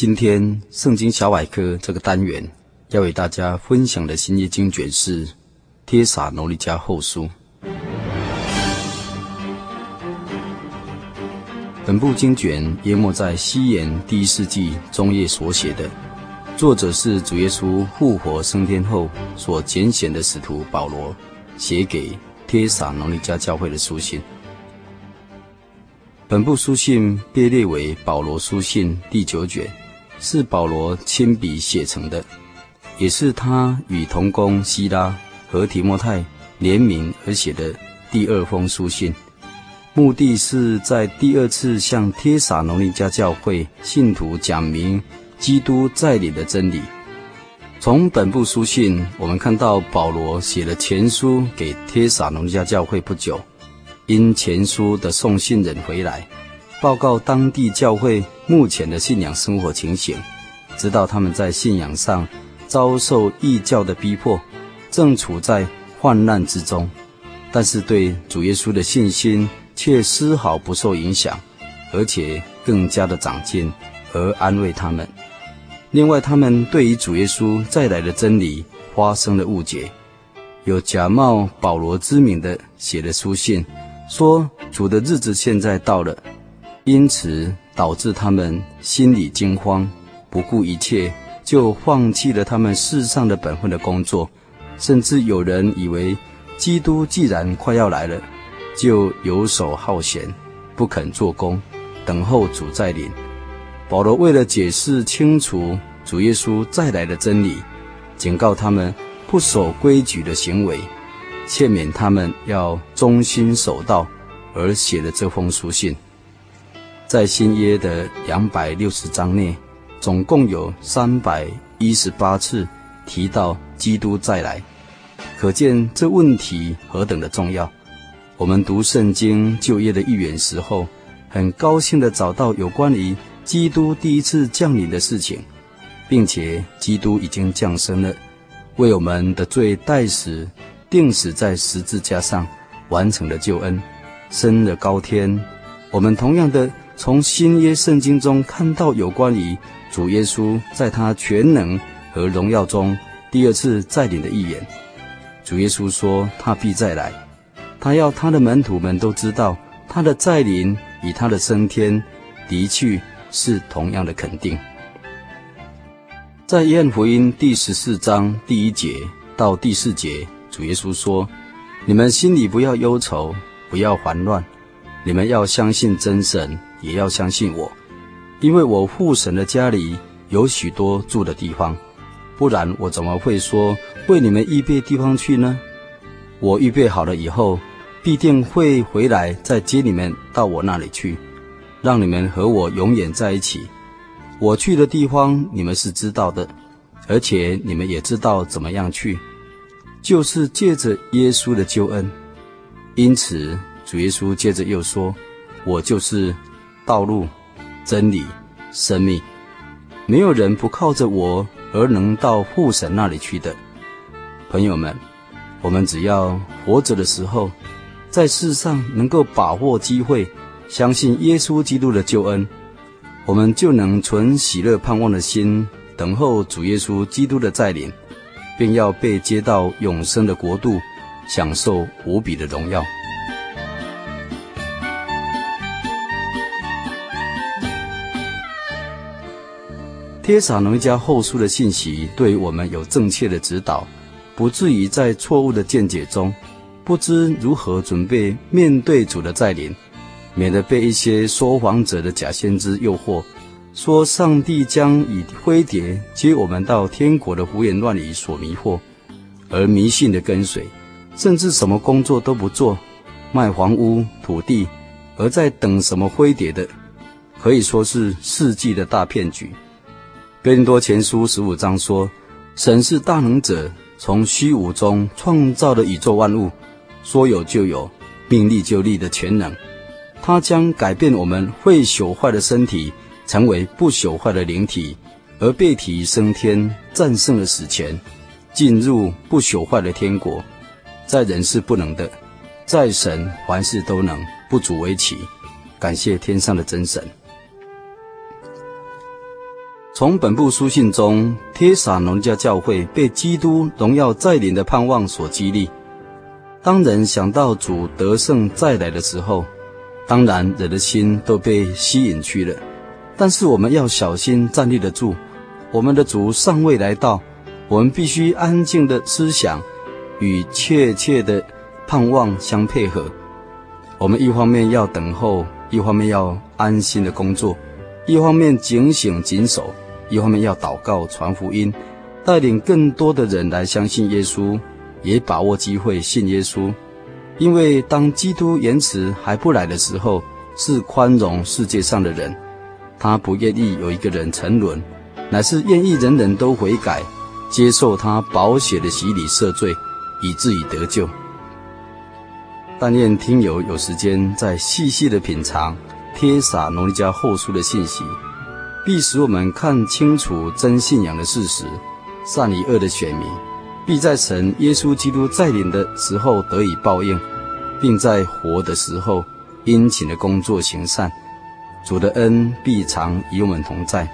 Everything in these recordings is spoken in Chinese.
今天《圣经小百科》这个单元要为大家分享的新约经卷是《帖撒罗尼迦后书》。本部经卷淹没在西元第一世纪中叶所写的，作者是主耶稣复活升天后所拣选的使徒保罗，写给帖撒罗尼迦教会的书信。本部书信被列为保罗书信第九卷。是保罗亲笔写成的，也是他与同工希拉和提摩太联名而写的第二封书信，目的是在第二次向帖撒罗尼迦教会信徒讲明基督再临的真理。从本部书信，我们看到保罗写了前书给帖撒罗尼迦教会不久，因前书的送信人回来。报告当地教会目前的信仰生活情形，知道他们在信仰上遭受异教的逼迫，正处在患难之中，但是对主耶稣的信心却丝毫不受影响，而且更加的长进，而安慰他们。另外，他们对于主耶稣再来的真理发生了误解，有假冒保罗之名的写了书信，说主的日子现在到了。因此，导致他们心里惊慌，不顾一切，就放弃了他们世上的本分的工作。甚至有人以为，基督既然快要来了，就游手好闲，不肯做工，等候主再临。保罗为了解释清楚主耶稣再来的真理，警告他们不守规矩的行为，劝勉他们要忠心守道，而写了这封书信。在新约的两百六十章内，总共有三百一十八次提到基督再来，可见这问题何等的重要。我们读圣经旧约的预言时候，很高兴地找到有关于基督第一次降临的事情，并且基督已经降生了，为我们的罪代死，钉死在十字架上，完成了救恩，升了高天。我们同样的。从新约圣经中看到有关于主耶稣在他全能和荣耀中第二次再临的预言。主耶稣说他必再来，他要他的门徒们都知道他的再临与他的升天的确是同样的肯定。在约翰福音第十四章第一节到第四节，主耶稣说：“你们心里不要忧愁，不要烦乱，你们要相信真神。”也要相信我，因为我父神的家里有许多住的地方，不然我怎么会说为你们预备地方去呢？我预备好了以后，必定会回来再接你们到我那里去，让你们和我永远在一起。我去的地方你们是知道的，而且你们也知道怎么样去，就是借着耶稣的救恩。因此，主耶稣接着又说：“我就是。”道路、真理、生命，没有人不靠着我而能到父神那里去的。朋友们，我们只要活着的时候，在世上能够把握机会，相信耶稣基督的救恩，我们就能存喜乐盼望的心，等候主耶稣基督的再临，并要被接到永生的国度，享受无比的荣耀。帖撒农家后书的信息对我们有正确的指导，不至于在错误的见解中，不知如何准备面对主的再临，免得被一些说谎者的假先知诱惑，说上帝将以灰碟接我们到天国的胡言乱语所迷惑，而迷信的跟随，甚至什么工作都不做，卖房屋土地，而在等什么灰碟的，可以说是世纪的大骗局。哥林多前书十五章说，神是大能者，从虚无中创造了宇宙万物，说有就有，命立就立的全能。他将改变我们会朽坏的身体，成为不朽坏的灵体，而被提升天，战胜了死前，进入不朽坏的天国。在人是不能的，在神凡事都能，不足为奇。感谢天上的真神。从本部书信中，帖撒农家教会被基督荣耀再临的盼望所激励。当人想到主得胜再来的时候，当然，人的心都被吸引去了，但是我们要小心站立得住。我们的主尚未来到，我们必须安静的思想，与确切的盼望相配合。我们一方面要等候，一方面要安心的工作，一方面警醒谨守，一方面要祷告传福音，带领更多的人来相信耶稣，也把握机会信耶稣。因为当基督延迟还不来的时候，是宽容世界上的人，他不愿意有一个人沉沦，乃是愿意人人都悔改，接受他宝血的洗礼赦罪，以至于得救。但愿听友有时间再细细的品尝贴撒农家后书的信息，必使我们看清楚真信仰的事实，善与恶的选民。必在神耶稣基督再临的时候得以报应，并在活的时候殷勤的工作行善。主的恩必常与我们同在。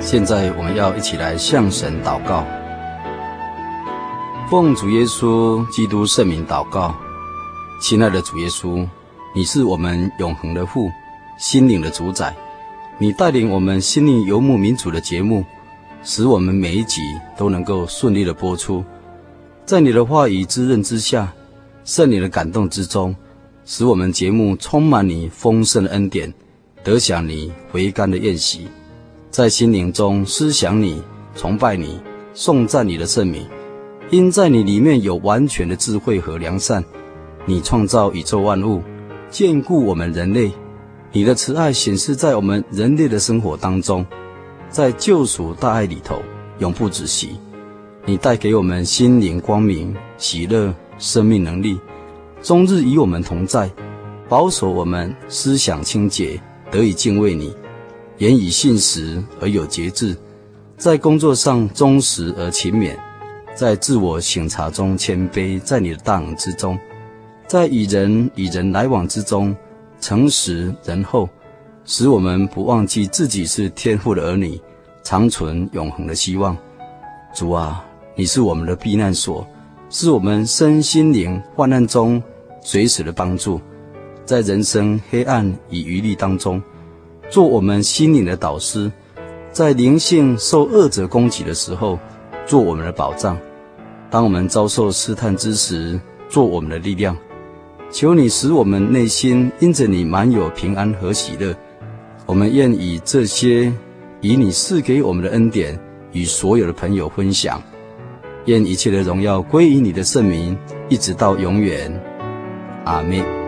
现在我们要一起来向神祷告，奉主耶稣基督圣名祷告，亲爱的主耶稣，你是我们永恒的父，心灵的主宰。你带领我们心灵游牧民族的节目，使我们每一集都能够顺利的播出。在你的话语滋润之下，圣灵的感动之中，使我们节目充满你丰盛的恩典，得享你回甘的宴席。在心灵中思想你，崇拜你，颂赞你的圣名。因在你里面有完全的智慧和良善，你创造宇宙万物，眷顾我们人类。你的慈爱显示在我们人类的生活当中，在救赎大爱里头永不止息。你带给我们心灵光明、喜乐、生命能力，终日与我们同在，保守我们思想清洁，得以敬畏你；言语信实而有节制，在工作上忠实而勤勉，在自我省察中谦卑，在你的大能之中，在与人与人来往之中。诚实仁厚，使我们不忘记自己是天父的儿女，长存永恒的希望。主啊，你是我们的避难所，是我们身心灵患难中随时的帮助，在人生黑暗与余力当中，做我们心灵的导师，在灵性受恶者攻击的时候，做我们的保障；当我们遭受试探之时，做我们的力量。求你使我们内心因着你满有平安和喜乐，我们愿以这些以你赐给我们的恩典与所有的朋友分享，愿一切的荣耀归于你的圣名，一直到永远。阿门。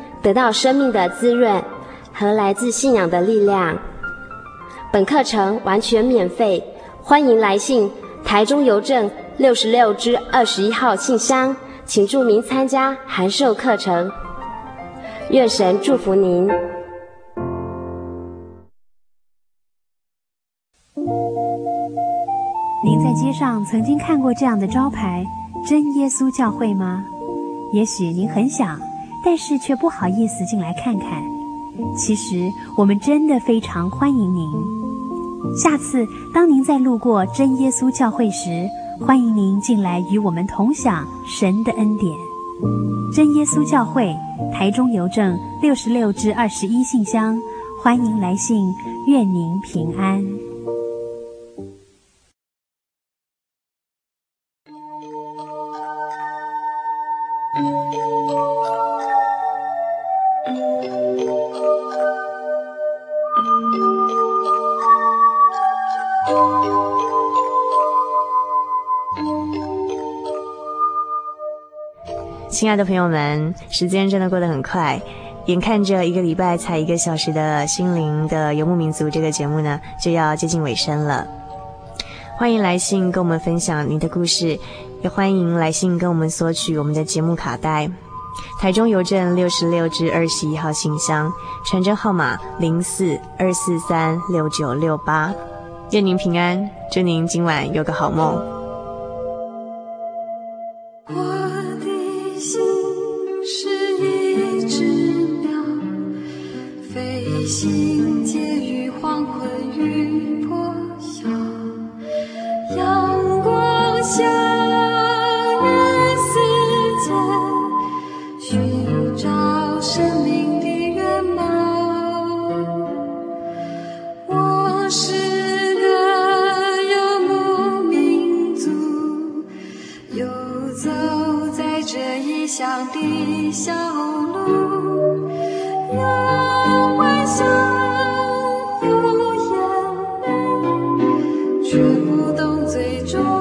得到生命的滋润和来自信仰的力量。本课程完全免费，欢迎来信台中邮政六十六支二十一号信箱，请注明参加函授课程。愿神祝福您。您在街上曾经看过这样的招牌“真耶稣教会”吗？也许您很想，但是却不好意思进来看看。其实我们真的非常欢迎您。下次当您再路过真耶稣教会时，欢迎您进来与我们同享神的恩典。真耶稣教会，台中邮政六十六至二十一信箱，欢迎来信，愿您平安。亲爱的朋友们，时间真的过得很快，眼看着一个礼拜才一个小时的心灵的游牧民族这个节目呢，就要接近尾声了。欢迎来信跟我们分享您的故事，也欢迎来信跟我们索取我们的节目卡带。台中邮政六十六至二十一号信箱，传真号码零四二四三六九六八。愿您平安，祝您今晚有个好梦。joy.